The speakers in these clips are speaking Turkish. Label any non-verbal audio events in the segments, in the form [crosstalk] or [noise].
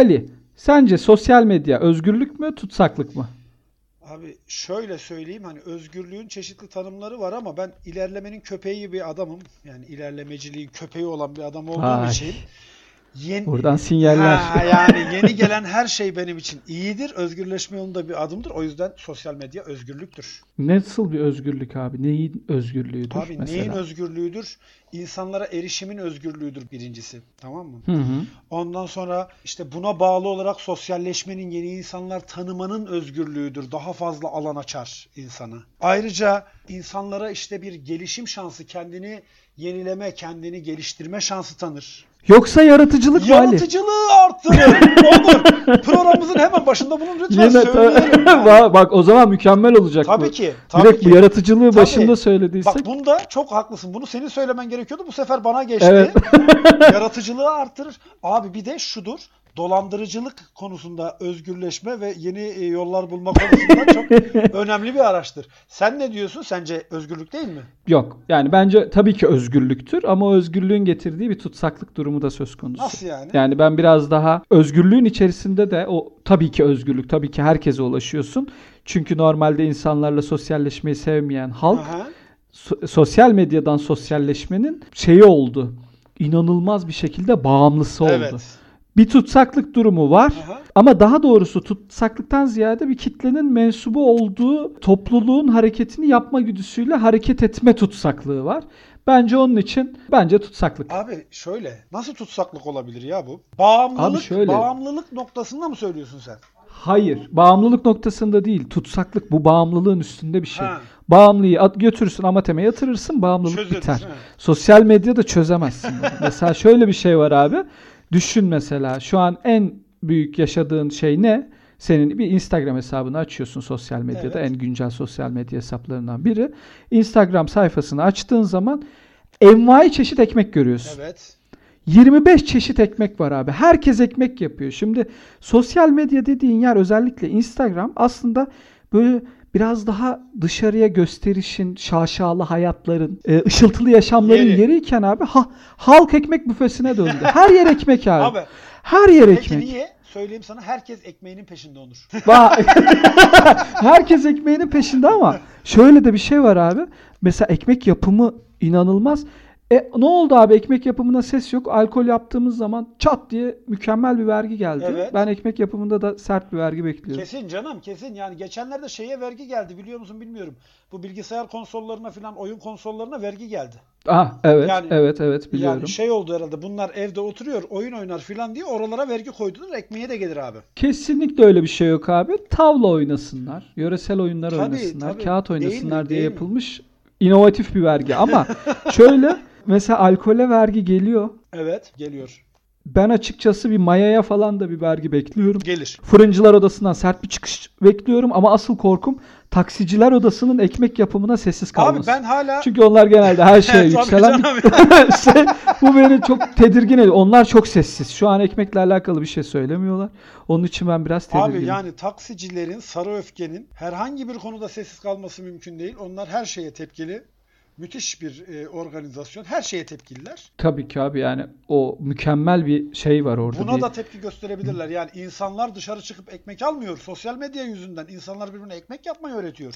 Ali, sence sosyal medya özgürlük mü, tutsaklık mı? Abi şöyle söyleyeyim hani özgürlüğün çeşitli tanımları var ama ben ilerlemenin köpeği bir adamım. Yani ilerlemeciliğin köpeği olan bir adam olduğum Vay. için yeni Buradan sinyaller. Ha, yani yeni gelen her şey benim için iyidir. Özgürleşme yolunda bir adımdır. O yüzden sosyal medya özgürlüktür. Nasıl bir özgürlük abi? Neyin özgürlüğüdür Abi mesela? neyin özgürlüğüdür? İnsanlara erişimin özgürlüğüdür birincisi. Tamam mı? Hı hı. Ondan sonra işte buna bağlı olarak sosyalleşmenin, yeni insanlar tanımanın özgürlüğüdür. Daha fazla alan açar insana. Ayrıca insanlara işte bir gelişim şansı, kendini yenileme, kendini geliştirme şansı tanır. Yoksa yaratıcılık mı Ali? Yaratıcılığı arttırır. [laughs] Olur. Programımızın hemen başında bunun lütfen Yine söyleyelim. ta- [laughs] Bak- o zaman mükemmel olacak bu. Tabii ki. Tabii Direkt ki. bu yaratıcılığı Tabii. başında söylediysek. Bak bunda çok haklısın. Bunu senin söylemen gerekiyordu. Bu sefer bana geçti. Evet. Yaratıcılığı arttırır. Abi bir de şudur. Dolandırıcılık konusunda özgürleşme ve yeni e, yollar bulma konusunda çok [laughs] önemli bir araçtır. Sen ne diyorsun? Sence özgürlük değil mi? Yok. Yani bence tabii ki özgürlüktür ama özgürlüğün getirdiği bir tutsaklık durumu da söz konusu. Nasıl yani? Yani ben biraz daha özgürlüğün içerisinde de o tabii ki özgürlük, tabii ki herkese ulaşıyorsun. Çünkü normalde insanlarla sosyalleşmeyi sevmeyen halk Aha. so- sosyal medyadan sosyalleşmenin şeyi oldu. İnanılmaz bir şekilde bağımlısı oldu. Evet. Bir tutsaklık durumu var. Aha. Ama daha doğrusu tutsaklıktan ziyade bir kitlenin mensubu olduğu topluluğun hareketini yapma güdüsüyle hareket etme tutsaklığı var. Bence onun için bence tutsaklık. Abi şöyle. Nasıl tutsaklık olabilir ya bu? Bağımlılık, Abi şöyle. bağımlılık noktasında mı söylüyorsun sen? Hayır, bağımlılık noktasında değil. Tutsaklık bu bağımlılığın üstünde bir şey. Ha. Bağımlıyı at, götürürsün amateme yatırırsın, bağımlılık Çözeriz, biter. he. Sosyal medyada çözemezsin. [laughs] mesela şöyle bir şey var abi. Düşün mesela şu an en büyük yaşadığın şey ne? Senin bir Instagram hesabını açıyorsun sosyal medyada. Evet. En güncel sosyal medya hesaplarından biri. Instagram sayfasını açtığın zaman envai çeşit ekmek görüyorsun. Evet. 25 çeşit ekmek var abi. Herkes ekmek yapıyor. Şimdi sosyal medya dediğin yer özellikle Instagram aslında böyle biraz daha dışarıya gösterişin, şaşalı hayatların, e, ışıltılı yaşamların Yeri. yeriyken abi ha, halk ekmek büfesine döndü. [laughs] Her yer ekmek abi. Abi Her yer peki ekmek. niye? Söyleyeyim sana herkes ekmeğinin peşinde Onur. [laughs] Va- [laughs] Herkes ekmeğinin peşinde ama şöyle de bir şey var abi. Mesela ekmek yapımı inanılmaz. E ne oldu abi ekmek yapımına ses yok. Alkol yaptığımız zaman çat diye mükemmel bir vergi geldi. Evet. Ben ekmek yapımında da sert bir vergi bekliyorum. Kesin canım kesin yani geçenlerde şeye vergi geldi biliyor musun bilmiyorum. Bu bilgisayar konsollarına falan oyun konsollarına vergi geldi. Ah evet Yani- evet evet biliyorum. Yani şey oldu herhalde bunlar evde oturuyor oyun oynar falan diye oralara vergi koydular ekmeğe de gelir abi. Kesinlikle öyle bir şey yok abi. Tavla oynasınlar, yöresel oyunlar Tabii, oynasınlar, tabii. kağıt Değil oynasınlar diye değil mi? yapılmış inovatif bir vergi. Ama [laughs] şöyle mesela alkole vergi geliyor. Evet geliyor. Ben açıkçası bir mayaya falan da bir vergi bekliyorum. Gelir. Fırıncılar odasından sert bir çıkış bekliyorum ama asıl korkum taksiciler odasının ekmek yapımına sessiz kalması. Abi ben hala Çünkü onlar genelde her [laughs] şeye yükselen [laughs] şey, bu beni çok tedirgin ediyor. Onlar çok sessiz. Şu an ekmekle alakalı bir şey söylemiyorlar. Onun için ben biraz tedirginim. Abi yani taksicilerin, sarı öfkenin herhangi bir konuda sessiz kalması mümkün değil. Onlar her şeye tepkili. Müthiş bir e, organizasyon. Her şeye tepkililer. Tabii ki abi yani o mükemmel bir şey var orada. Buna bir- da tepki gösterebilirler. Yani insanlar dışarı çıkıp ekmek almıyor. Sosyal medya yüzünden insanlar birbirine ekmek yapmayı öğretiyor.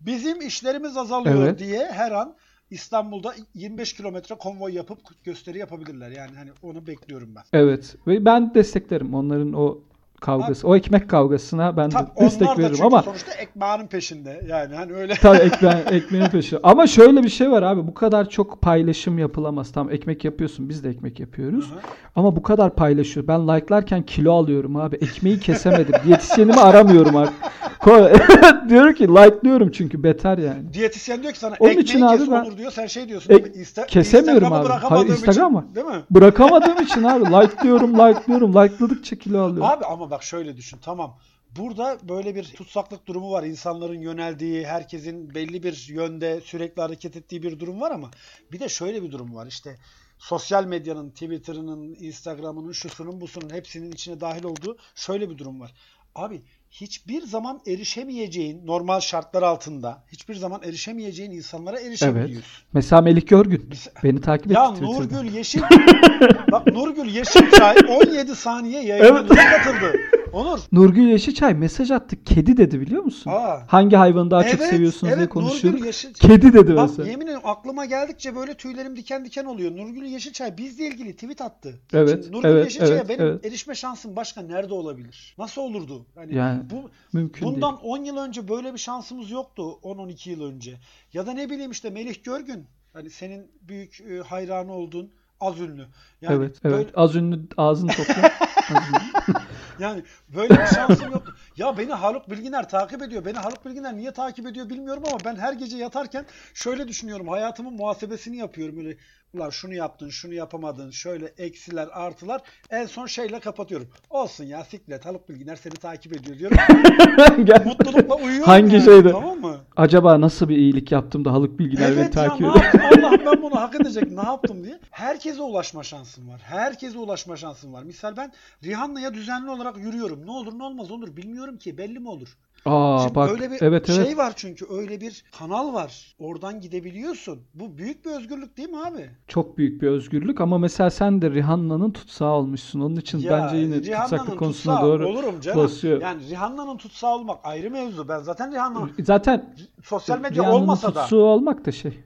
Bizim işlerimiz azalıyor Evet. diye her an İstanbul'da 25 kilometre konvoy yapıp gösteri yapabilirler. Yani hani onu bekliyorum ben. Evet ve ben desteklerim onların o kavgası. O ekmek kavgasına ben Tabii destek veririm çünkü ama sonuçta ekmeğinin peşinde. Yani hani öyle. Tabii [laughs] ekmeğin, ekmeğin peşi. Ama şöyle bir şey var abi. Bu kadar çok paylaşım yapılamaz. Tamam ekmek yapıyorsun. Biz de ekmek yapıyoruz. Hı hı. Ama bu kadar paylaşıyor. Ben like'larken kilo alıyorum abi. Ekmeği kesemedim. Diyetisyenimi aramıyorum artık. Ko- [laughs] diyor ki like'lıyorum çünkü beter yani. Diyetisyen diyor ki sana Onun ekmeği için abi ben- Onur diyor. Sen şey diyorsun. E, mi? Insta- kesemiyorum abi. Hayır, Instagram için? Değil mi? [laughs] Bırakamadığım için abi. Like'lıyorum, like'lıyorum. Like'ladıkça kilo alıyorum. Abi ama bak şöyle düşün tamam. Burada böyle bir tutsaklık durumu var. İnsanların yöneldiği, herkesin belli bir yönde sürekli hareket ettiği bir durum var ama bir de şöyle bir durum var. İşte sosyal medyanın, Twitter'ının, Instagram'ının, şusunun, busunun hepsinin içine dahil olduğu şöyle bir durum var. Abi hiçbir zaman erişemeyeceğin normal şartlar altında hiçbir zaman erişemeyeceğin insanlara Evet. erişebiliyorsun. Mesela Melih Görgün. Biz- Beni takip etti Ya. Nurgül Yeşil [laughs] bak Nurgül Yeşilçay [laughs] 17 saniye yayınımıza katıldı. Onur. Nurgül Yeşilçay mesaj attı. Kedi dedi biliyor musun? Aa. Hangi hayvanı daha çok Evet, seviyorsunuz diye evet, konuşuyorduk. Nurgül Kedi dedi Bak mesela. yemin ederim aklıma geldikçe böyle tüylerim diken diken oluyor. Nurgül Yeşilçay bizle ilgili tweet attı. Evet, Nurgül evet, Yeşilçay'a evet, benim evet. erişme şansım başka nerede olabilir? Nasıl olurdu? Hani Yani bu Mümkün bundan değil. 10 yıl önce böyle bir şansımız yoktu. 10-12 yıl önce. Ya da ne bileyim işte Melih Görgün. Hani senin büyük e, hayranı olduğun az ünlü. Yani evet, evet. böyle- Az ünlü ağzını topla. [laughs] Az ünlü. Yani böyle bir şansım yok. Ya beni Haluk Bilginer takip ediyor. Beni Haluk Bilginer niye takip ediyor bilmiyorum ama ben her gece yatarken şöyle düşünüyorum. Hayatımın muhasebesini yapıyorum. Öyle ulan şunu yaptın, şunu yapamadın, şöyle eksiler, artılar. En son şeyle kapatıyorum. Olsun ya siklet Haluk Bilginer seni takip ediyor diyorum. [laughs] Gel. Mutlulukla uyuyorum Hangi yani, şeyde? Tamam mı? Acaba nasıl bir iyilik yaptım da Haluk Bilginer beni Evet ya takip ediyor? yaptım? Allah ben bunu hak edecek ne yaptım diye. Herkese ulaşma şansım var. Herkese ulaşma şansım var. Misal ben Rihanna'ya düzenli olarak yürüyorum. Ne olur ne olmaz olur bilmiyorum ki belli mi olur? Aa Şimdi bak öyle bir evet evet. şey var çünkü öyle bir kanal var. Oradan gidebiliyorsun. Bu büyük bir özgürlük değil mi abi? Çok büyük bir özgürlük ama mesela sen de Rihanna'nın tutsağı olmuşsun. Onun için Ya, bence yine Rihanna'nın tutsaklık konusuna tutsağı doğru olurum canım. basıyor. Yani Rihanna'nın tutsağı olmak ayrı mevzu. Ben zaten Rihanna'nın Zaten sosyal medya Rihanna'nın olmasa da tutsuğu olmak da şey.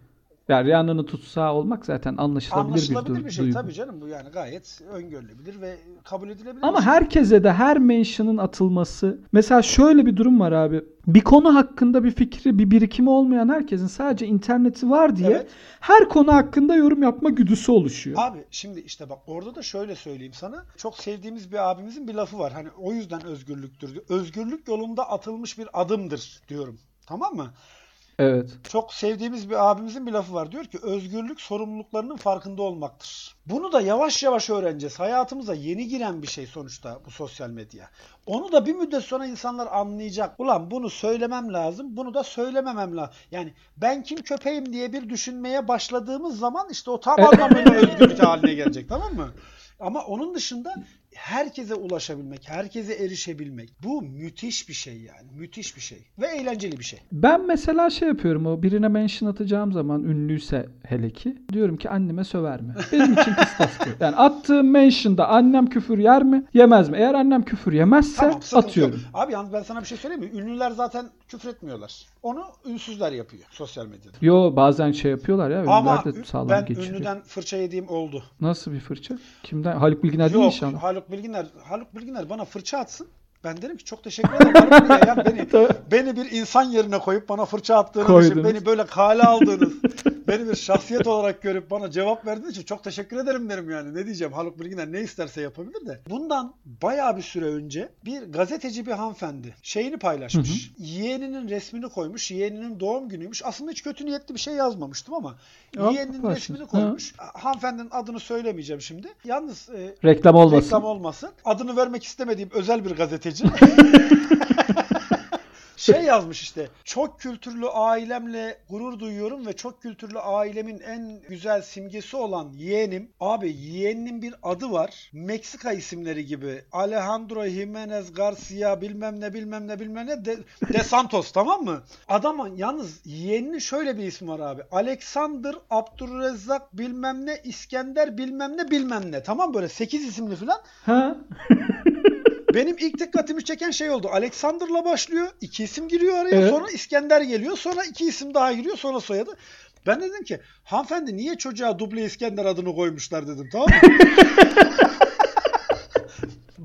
Yani Rihanna'nın tutsağı olmak zaten anlaşılabilir, anlaşılabilir bir, bir, şey. duygu. Tabii canım bu yani gayet öngörülebilir ve kabul edilebilir. Ama şey. herkese de her mention'ın atılması. Mesela şöyle bir durum var abi. Bir konu hakkında bir fikri, bir birikimi olmayan herkesin sadece interneti var diye Evet. her konu hakkında yorum yapma güdüsü oluşuyor. Abi şimdi işte bak orada da şöyle söyleyeyim sana. Çok sevdiğimiz bir abimizin bir lafı var. Hani o yüzden özgürlüktür diyor. Özgürlük yolunda atılmış bir adımdır diyorum. Tamam mı? Evet. Çok sevdiğimiz bir abimizin bir lafı var. Diyor ki özgürlük sorumluluklarının farkında olmaktır. Bunu da yavaş yavaş öğreneceğiz. Hayatımıza yeni giren bir şey sonuçta bu sosyal medya. Onu da bir müddet sonra insanlar anlayacak. Ulan bunu söylemem lazım, bunu da söylememem lazım. Yani ben kim köpeğim diye bir düşünmeye başladığımız zaman işte o tam anlamıyla özgürlük haline gelecek tamam mı? Ama onun dışında herkese ulaşabilmek, herkese erişebilmek bu müthiş bir şey yani. Müthiş bir şey ve eğlenceli bir şey. Ben mesela şey yapıyorum o birine mention atacağım zaman ünlüyse hele ki diyorum ki anneme söver mi? Benim için kıstas bu. [laughs] Yani attığım mention'da annem küfür yer mi? Yemez mi? Eğer annem küfür yemezse Tamam atıyorum. yok. Abi yalnız ben sana bir şey söyleyeyim mi? Ünlüler zaten küfür etmiyorlar. Onu ünsüzler yapıyor sosyal medyada. Yo bazen şey yapıyorlar ya Ama de sağlam ben geçiriyor. ünlüden fırça yediğim oldu. Nasıl bir fırça? Kimden? Haluk Bilginer değil Yok inşallah. Haluk Bilginer, Haluk Bilginer bana fırça atsın. Ben derim ki çok teşekkür ederim Haluk. Ya beni, [laughs] beni bir insan yerine koyup bana fırça attığınız için, beni böyle kale aldığınız, [laughs] beni bir şahsiyet olarak görüp bana cevap verdiğiniz için çok teşekkür ederim derim yani. Ne diyeceğim Haluk Bilginer ne isterse yapabilir de. Bundan bayağı bir süre önce bir gazeteci bir hanımefendi şeyini paylaşmış. Yeğeninin resmini koymuş. Yeğeninin doğum günüymüş. Aslında hiç kötü niyetli bir şey yazmamıştım ama Yok, yeğeninin başla. resmini koymuş. Hanımefendinin adını söylemeyeceğim şimdi. Yalnız e, Reklam olmasın. Reklam olmasın. Adını vermek istemediğim özel bir gazeteci. [laughs] şey yazmış işte. Çok kültürlü ailemle gurur duyuyorum ve çok kültürlü ailemin en güzel simgesi olan yeğenim. Abi yeğeninin bir adı var. Meksika isimleri gibi. Alejandro Jimenez Garcia bilmem ne bilmem ne bilmem ne de, de Santos tamam mı? Adamın yalnız yeğeninin şöyle bir ismi var abi. Alexander Abdurrezzak bilmem ne İskender bilmem ne bilmem ne. Tamam böyle 8 isimli falan. Ha? [laughs] Benim ilk dikkatimi çeken şey oldu. Alexander'la başlıyor. iki isim giriyor araya. Evet. Sonra İskender geliyor. Sonra iki isim daha giriyor. Sonra soyadı. Ben dedim ki hanımefendi niye çocuğa duble İskender adını koymuşlar dedim tamam mı? [laughs]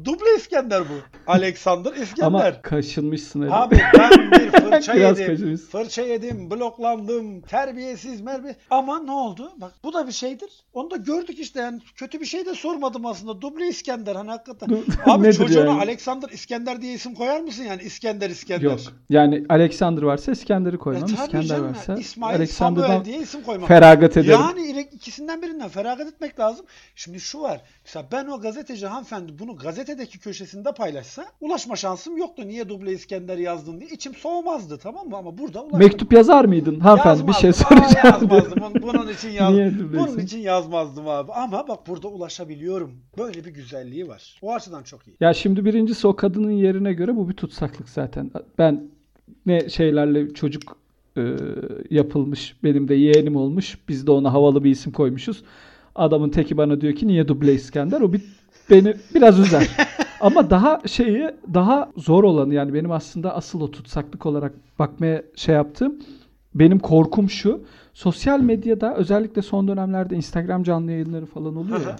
duble İskender bu. Alexander İskender. Ama kaşınmışsın öyle. Abi ben bir fırça Biraz yedim. kaçırmışsın. Fırça yedim, bloklandım, terbiyesiz merbi. Ama ne oldu? Bak bu da bir şeydir. Onu da gördük işte yani kötü bir şey de sormadım aslında. Duble İskender hani hakikaten. Abi [laughs] çocuğuna yani? Alexander İskender diye isim koyar mısın yani? İskender İskender. Yok. Yani Alexander varsa İskender'i E koymam. tabii İskender varsa İsmail Alexander'dan Samuel diye isim koymam. feragat ederim. Yani ikisinden birinden feragat etmek lazım. Şimdi şu var. Mesela ben o gazeteci hanımefendi bunu gazetedeki köşesinde paylaşsa ulaşma şansım yoktu. Niye duble İskender yazdın diye içim soğumazdı tamam mı? Ama burada ulaşmak... Mektup yazar mıydın? Hanımefendi bir şey. Aa, soracağım. yazmazdım. Bunun- Bunun için yaz... Bunun için yazmazdım abi. Ama bak burada ulaşabiliyorum. Böyle bir güzelliği var. O açıdan çok iyi. Ya şimdi birincisi o kadının yerine göre bu bir tutsaklık zaten. Ben ne şeylerle çocuk e, yapılmış. Benim de yeğenim olmuş. Biz de ona havalı bir isim koymuşuz. Adamın teki bana diyor ki niye duble İskender? O bir, beni biraz üzer. [laughs] Ama daha şeyi daha zor olanı yani benim aslında asıl o tutsaklık olarak bakmaya şey yaptığım benim korkum şu. Sosyal medyada özellikle son dönemlerde Instagram canlı yayınları falan oluyor ya.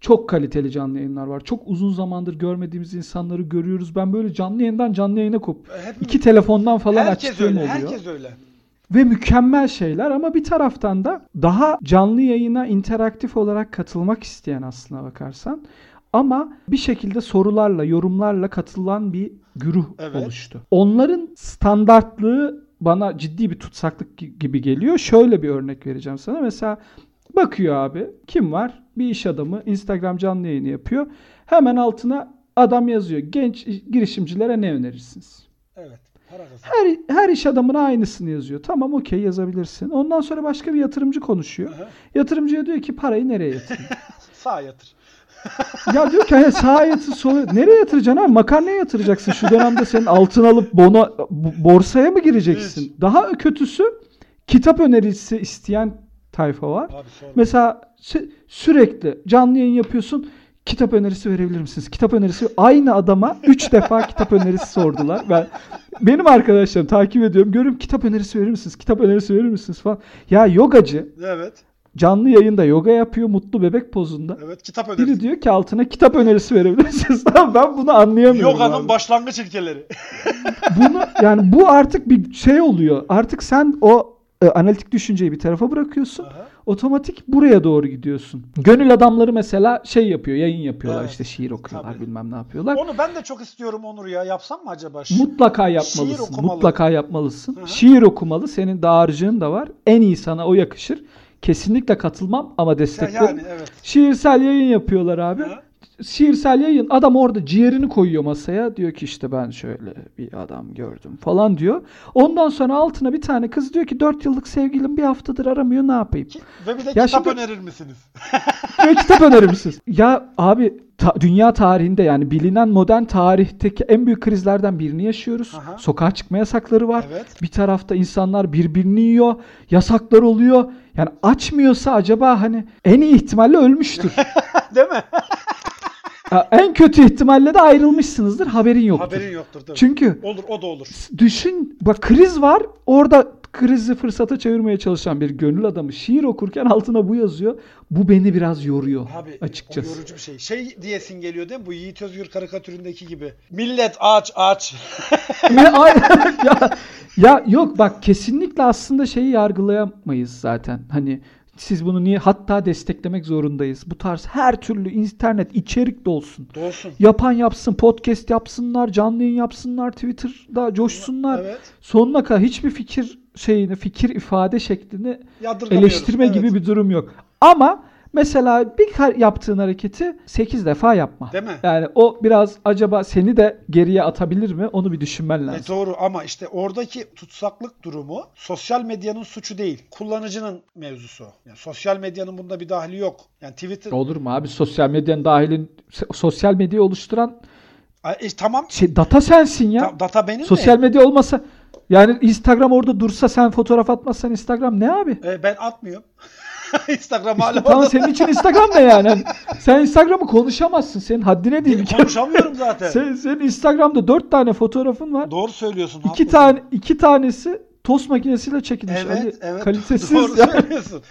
Çok kaliteli canlı yayınlar var. Çok uzun zamandır görmediğimiz insanları görüyoruz. Ben böyle canlı yayından canlı yayına kop. Hep, iki telefondan falan açtığım öyle. oluyor. Herkes öyle. Ve mükemmel şeyler ama bir taraftan da daha canlı yayına interaktif olarak katılmak isteyen aslına bakarsan ama bir şekilde sorularla, yorumlarla katılan bir güruh Evet. oluştu. Onların standartlığı bana ciddi bir tutsaklık gi- gibi geliyor. Şöyle bir örnek vereceğim sana. Mesela bakıyor abi kim var? Bir iş adamı Instagram canlı yayını yapıyor. Hemen altına adam yazıyor. Genç girişimcilere ne önerirsiniz? Evet. Her, her iş adamına aynısını yazıyor. Tamam okey yazabilirsin. Ondan sonra başka bir yatırımcı konuşuyor. Hı hı. Yatırımcıya diyor ki parayı nereye yatırayım? [laughs] Sağ yatır. Ya diyor ki hani sağa yatır sola nereye yatıracaksın abi? Makarnaya yatıracaksın. Şu dönemde senin altın alıp bona, b- borsaya mı gireceksin? Daha kötüsü kitap önerisi isteyen tayfa var. Abi. Mesela sü- sürekli canlı yayın yapıyorsun. Kitap önerisi verebilir misiniz? Kitap önerisi aynı adama 3 defa kitap önerisi sordular. Ben benim arkadaşlarım takip ediyorum. Görüyorum kitap önerisi verir misiniz? Kitap önerisi verir misiniz falan. Ya yogacı Evet. Canlı yayında yoga yapıyor mutlu bebek pozunda. Evet. Kitap önerisi. Biri diyor ki altına kitap önerisi verebilir misiniz? [laughs] Tamam ben bunu anlayamıyorum. Yoga'nın abi. başlangıç ilkeleri. [laughs] Bunu yani bu artık bir şey oluyor. Artık sen o e, analitik düşünceyi bir tarafa bırakıyorsun. Aha. Otomatik buraya doğru gidiyorsun. Gönül adamları mesela şey yapıyor, yayın yapıyorlar Evet. işte şiir okuyorlar, Tabii. bilmem ne yapıyorlar. Onu ben de çok istiyorum Onur ya. Yapsam mı acaba? Mutlaka Şiir yapmalısın. okumalı. Mutlaka yapmalısın. Hı hı. Şiir okumalı. Senin dağarcığın da var. En iyi sana o yakışır. Kesinlikle katılmam ama Ya desteklerim. yani evet. Şiirsel yayın yapıyorlar abi. Hı. Şiirsel yayın. Adam orada ciğerini koyuyor masaya. Diyor ki işte ben şöyle bir adam gördüm falan diyor. Ondan sonra altına bir tane kız diyor ki 4 yıllık sevgilim bir haftadır aramıyor ne yapayım? Ki- Ve bir de Ya kitap şimdi- önerir misiniz? [laughs] Ve kitap önerir misiniz? Ya abi ta- dünya tarihinde yani bilinen modern tarihteki en büyük krizlerden birini yaşıyoruz. Aha. Sokağa çıkma yasakları var. Evet. Bir tarafta insanlar birbirini yiyor. Yasaklar oluyor. Yani açmıyorsa acaba hani en iyi ihtimalle ölmüştür. [laughs] Değil mi? Ya en kötü ihtimalle de ayrılmışsınızdır. Haberin yoktur. Haberin yoktur tabii. Çünkü Olur o da olur. düşün bak kriz var. Orada krizi fırsata çevirmeye çalışan bir gönül adamı şiir okurken altına bu yazıyor. Bu beni biraz yoruyor Abi açıkçası. o yorucu bir şey. Şey diyesin geliyor değil mi? Bu Yiğit Özgür karikatüründeki gibi. Millet aç aç. [laughs] [laughs] Ya, ya yok bak kesinlikle aslında şeyi yargılayamayız zaten. Hani siz bunu niye hatta desteklemek zorundayız. Bu tarz her türlü internet içerik de olsun. Doğsun. Yapan yapsın, podcast yapsınlar, canlı yayın yapsınlar, Twitter'da coşsunlar. Evet. Sonuna kadar hiçbir fikir şeyini, fikir ifade şeklini eleştirme Evet. gibi bir durum yok. Ama mesela bir yaptığın hareketi 8 defa yapma. Değil mi? Yani o biraz acaba seni de geriye atabilir mi? Onu bir düşünmen lazım. E doğru ama işte oradaki tutsaklık durumu sosyal medyanın suçu değil. Kullanıcının mevzusu. Yani sosyal medyanın bunda bir dahili yok. Yani Twitter Olur mu abi? Sosyal medyanın dahilin sosyal medyayı oluşturan e, tamam. şey data sensin ya. Ta- data benim sosyal de. medya olmasa yani Instagram orada dursa sen fotoğraf atmazsan Instagram ne abi? E, ben atmıyorum. [laughs] Instagram İşte hala tamam orada. senin için Instagram ne yani? Hani sen Instagram'ı konuşamazsın. Senin haddine değil. Konuşamıyorum zaten. Sen, senin Instagram'da dört tane fotoğrafın var. Doğru söylüyorsun. İki haklısın. tane iki tanesi tost makinesiyle çekilmiş. Evet, Ali, evet. Kalitesiz [laughs] Doğru ya. söylüyorsun.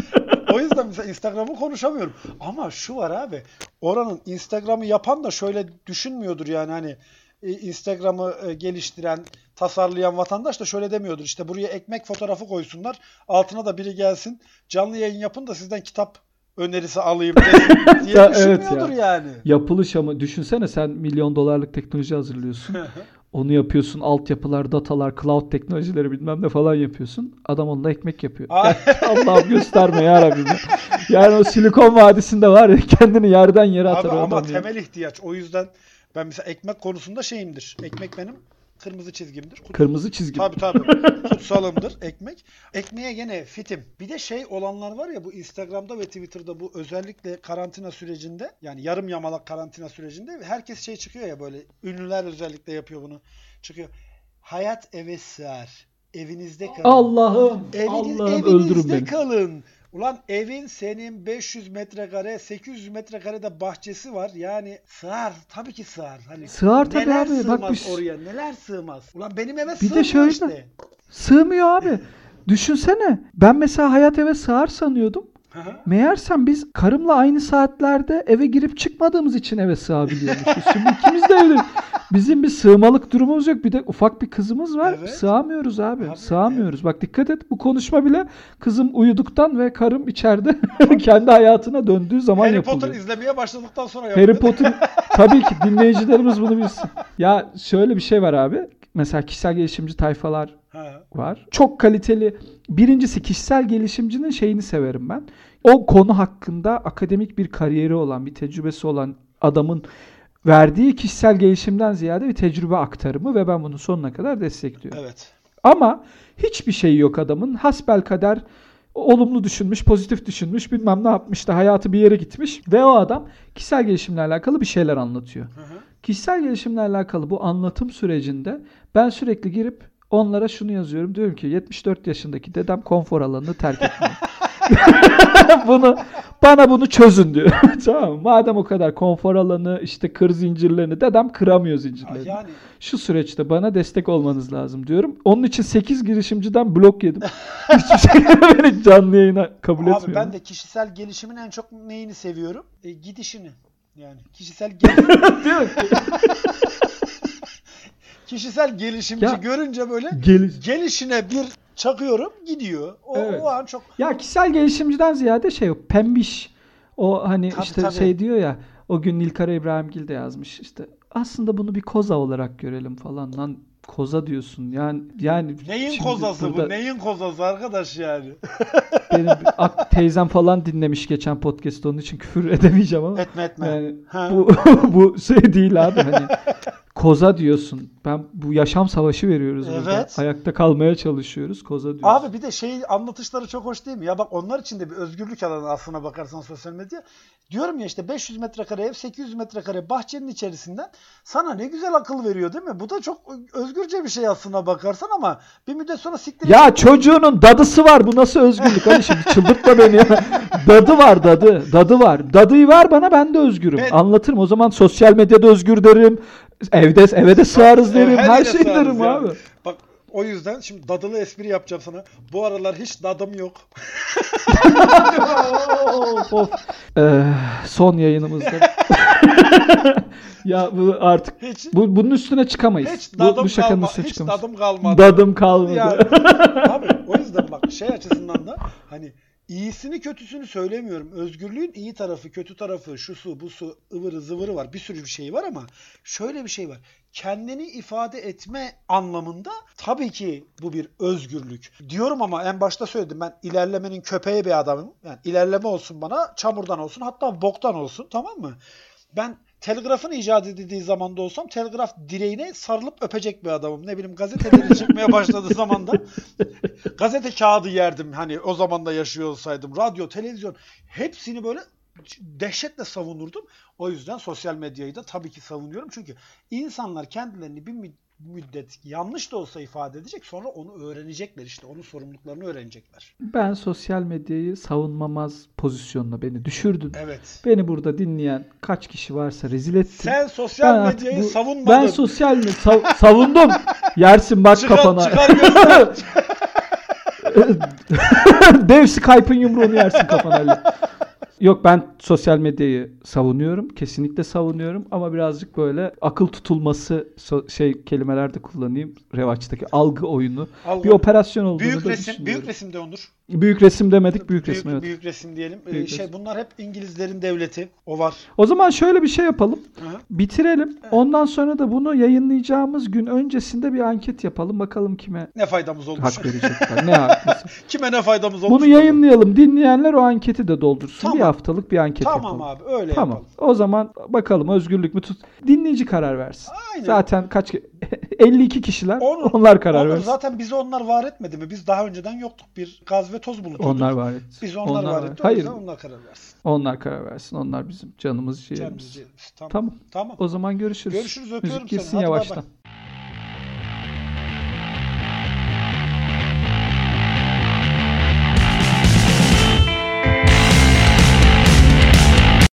o yüzden mesela Instagram'ı konuşamıyorum. Ama şu var abi. Oranın Instagram'ı yapan da şöyle düşünmüyordur yani hani e, Instagram'ı e, geliştiren, tasarlayan vatandaş da şöyle demiyordur. İşte buraya ekmek fotoğrafı koysunlar. Altına da biri gelsin. Canlı yayın yapın da sizden kitap önerisi alayım [laughs] diye Ya, evet düşünmüyordur ya. yani. Yapılış ama düşünsene sen milyon dolarlık teknoloji hazırlıyorsun. [laughs] Onu yapıyorsun. Altyapılar, datalar, cloud teknolojileri bilmem ne falan yapıyorsun. Adam onunla ekmek yapıyor. Ay. Allah'ım gösterme ya Rabbim. ya. Yani o Silikon Vadisi'nde var ya kendini yerden yere atar Abi ama ya. temel ihtiyaç. O yüzden ben mesela ekmek konusunda şeyimdir. Ekmek benim kırmızı çizgimdir. Kut- Kırmızı çizgi. Tabii tabii. [laughs] Kutsalımdır ekmek. Ekmeğe gene fitim. Bir de şey olanlar var ya bu Instagram'da ve Twitter'da bu özellikle karantina sürecinde yani yarım yamalak karantina sürecinde herkes şey çıkıyor ya böyle ünlüler özellikle yapıyor bunu. Çıkıyor. Hayat eve sığar. Evinizde kalın. Allah'ım. Eviniz, Allah'ım öldürün evinizde beni. kalın. Ulan evin senin 500 metrekare, 800 metrekarede bahçesi var. Yani sığar. Tabii ki sığar. Hani Sığar tabii neler abi. Bak sığmaz biz- oraya. Neler sığmaz. Ulan benim eve Bir sığmıyor de şöyle- işte. Sığmıyor abi. [laughs] Düşünsene. Ben mesela hayat eve sığar sanıyordum. Meğersem biz karımla aynı saatlerde eve girip çıkmadığımız için eve sığabiliyormuşuz. Şimdi ikimiz de öyle. [laughs] Bizim bir sığmalık durumumuz yok. Bir de ufak bir kızımız var. Evet. Sığamıyoruz abi. Abi, Sığamıyoruz. Bak dikkat et. Bu konuşma bile kızım uyuduktan ve karım içeride [laughs] kendi hayatına döndüğü zaman Harry yapılıyor. Potter izlemeye başladıktan sonra Harry yapılıyor. Potter tabii ki dinleyicilerimiz bunu bilsin. Ya şöyle bir şey var abi. Mesela kişisel gelişimci tayfalar Ha. var. Çok kaliteli. Birincisi kişisel gelişimcinin şeyini severim ben. O konu hakkında akademik bir kariyeri olan, bir tecrübesi olan adamın verdiği kişisel gelişimden ziyade bir tecrübe aktarımı ve ben bunu sonuna kadar destekliyorum. Evet. Ama hiçbir şey yok adamın. Hasbel kader olumlu düşünmüş, pozitif düşünmüş, bilmem ne yapmış da hayatı bir yere gitmiş ve o adam kişisel gelişimle alakalı bir şeyler anlatıyor. Hı hı. Kişisel gelişimle alakalı bu anlatım sürecinde ben sürekli girip onlara şunu yazıyorum. Diyorum ki 74 yaşındaki dedem konfor alanını terk etmiyor. [laughs] [laughs] bunu bana bunu çözün diyor. [laughs] tamam? Madem o kadar konfor alanı işte kır zincirlerini dedem kıramıyor zincirlerini. Yani Şu süreçte bana destek olmanız lazım diyorum. Onun için 8 girişimciden blok yedim. [laughs] Hiçbir şey beni canlı yayına kabul abi etmiyor. ben de kişisel gelişimin en çok neyini seviyorum? E, gidişini. Yani kişisel gel- Diyor ki, kişisel gelişimci Ya- görünce böyle Geliş- gelişine bir çakıyorum gidiyor. O, Evet. o an çok Ya kişisel gelişimciden ziyade şey o pembiş. O hani Tabii, işte tabii. şey diyor ya o gün Nilkara İbrahimgil de yazmış işte aslında bunu bir koza olarak görelim falan lan koza diyorsun yani yani neyin kozası burada bu? Neyin kozası arkadaş yani? [laughs] benim ak- teyzem falan dinlemiş geçen podcast onun için küfür [laughs] edemeyeceğim ama Etme etme. yani Ha. bu [laughs] bu şey değil abi hani koza diyorsun ben bu yaşam savaşı veriyoruz burada Evet. ayakta kalmaya çalışıyoruz koza diyorsun Abi bir de şey anlatışları çok hoş değil mi? Ya bak onlar için de bir özgürlük alanı aslına bakarsan sosyal medya. Diyorum ya işte 500 metrekare ev, 800 metrekare bahçenin içerisinden sana ne güzel akıl veriyor değil mi? Bu da çok özgürce bir şey aslına bakarsan ama bir müddet sonra siktir Ya çocuğunun dadısı var. Bu nasıl özgürlük? Hadi şimdi çıldırtma beni ya. [laughs] Dadı var dadı. Dadı var. Dadıyı ver bana ben de özgürüm. Evet. Anlatırım. O zaman sosyal medyada özgür derim. Evde eve de sığarız derim. Her Her şey derim ya. abi. Bak o yüzden şimdi dadılı espri yapacağım sana. Bu aralar hiç dadım yok. [laughs] Of, of. Ee, son yayınımızda. [laughs] ya bu artık Hiç bu, bunun üstüne çıkamayız. hiç bu, dadım bu şakanın kalma, üstüne hiç çıkamayız. dadım kalmadı. Dadım kalmadı. Yani, [laughs] abi o yüzden bak şey açısından da hani iyisini kötüsünü söylemiyorum. Özgürlüğün iyi tarafı, kötü tarafı, şu su, bu su, ıvırı zıvırı var. Bir sürü bir şey var ama şöyle bir şey var. Kendini ifade etme anlamında tabii ki bu bir özgürlük. Diyorum ama en başta söyledim ben ilerlemenin köpeği bir adamım. Yani ilerleme olsun bana, çamurdan olsun, hatta boktan olsun tamam mı? Ben telgrafın icat edildiği zamanda olsam telgraf direğine sarılıp öpecek bir adamım. Ne bileyim gazeteleri çıkmaya başladığı [laughs] zamanda gazete kağıdı yerdim hani o zaman da yaşıyor olsaydım. Radyo, televizyon hepsini böyle dehşetle savunurdum. O yüzden sosyal medyayı da tabii ki savunuyorum. Çünkü insanlar kendilerini bir müddet yanlış da olsa ifade edecek sonra onu öğrenecekler işte. Onun sorumluluklarını öğrenecekler. Ben sosyal medyayı savunmamaz pozisyonuna beni düşürdün. Evet. Beni burada dinleyen kaç kişi varsa rezil ettin. Sen sosyal Ben medyayı bu- savunmadın. Ben sosyal mi sav- savundum. Yersin bak Çıkar- kafana. çıkar. [laughs] Dev Skype'ın yumruğunu yersin kafana. Yok ben sosyal medyayı savunuyorum. Kesinlikle savunuyorum ama birazcık böyle akıl tutulması so- şey kelimelerde kullanayım. Revaçtaki algı oyunu. Algı. Bir operasyon olduğunu Büyük da resim, düşünüyorum. büyük resim de Onur. Büyük resim demedik, büyük, Büyük, resim evet. büyük resim diyelim. Ee, Büyük şey resim. bunlar hep İngilizlerin devleti. O var. O zaman şöyle bir şey yapalım. Hı hı. Bitirelim. Ondan sonra da bunu yayınlayacağımız gün öncesinde bir anket yapalım. Bakalım kime Ne faydamız olmuş? hak verecekler. [laughs] ne haklısın. Kime ne faydamız olmuş? Bunu yayınlayalım. Dinleyenler o anketi de doldursun. Tamam. Bir haftalık bir anket Tamam yapalım. abi öyle Tamam. yapalım. O zaman bakalım özgürlük mü tut. Dinleyici karar versin. Aynen. Zaten kaç [laughs] 52 kişiler. Onu- onlar karar Onur, versin. zaten bizi onlar var etmedi mi? Biz daha önceden yoktuk. Bir gaz ve toz bulutuyduk. Onlar var etti. Biz onlar, var etti. Hayır. onlar karar versin. Onlar karar versin. Onlar bizim canımız Canımız ciğerimiz. ciğerimiz. Tamam. Tamam. Tamam. O zaman görüşürüz. Görüşürüz. Öpüyorum Müzik girsin seni. Hadi bay bay. yavaştan.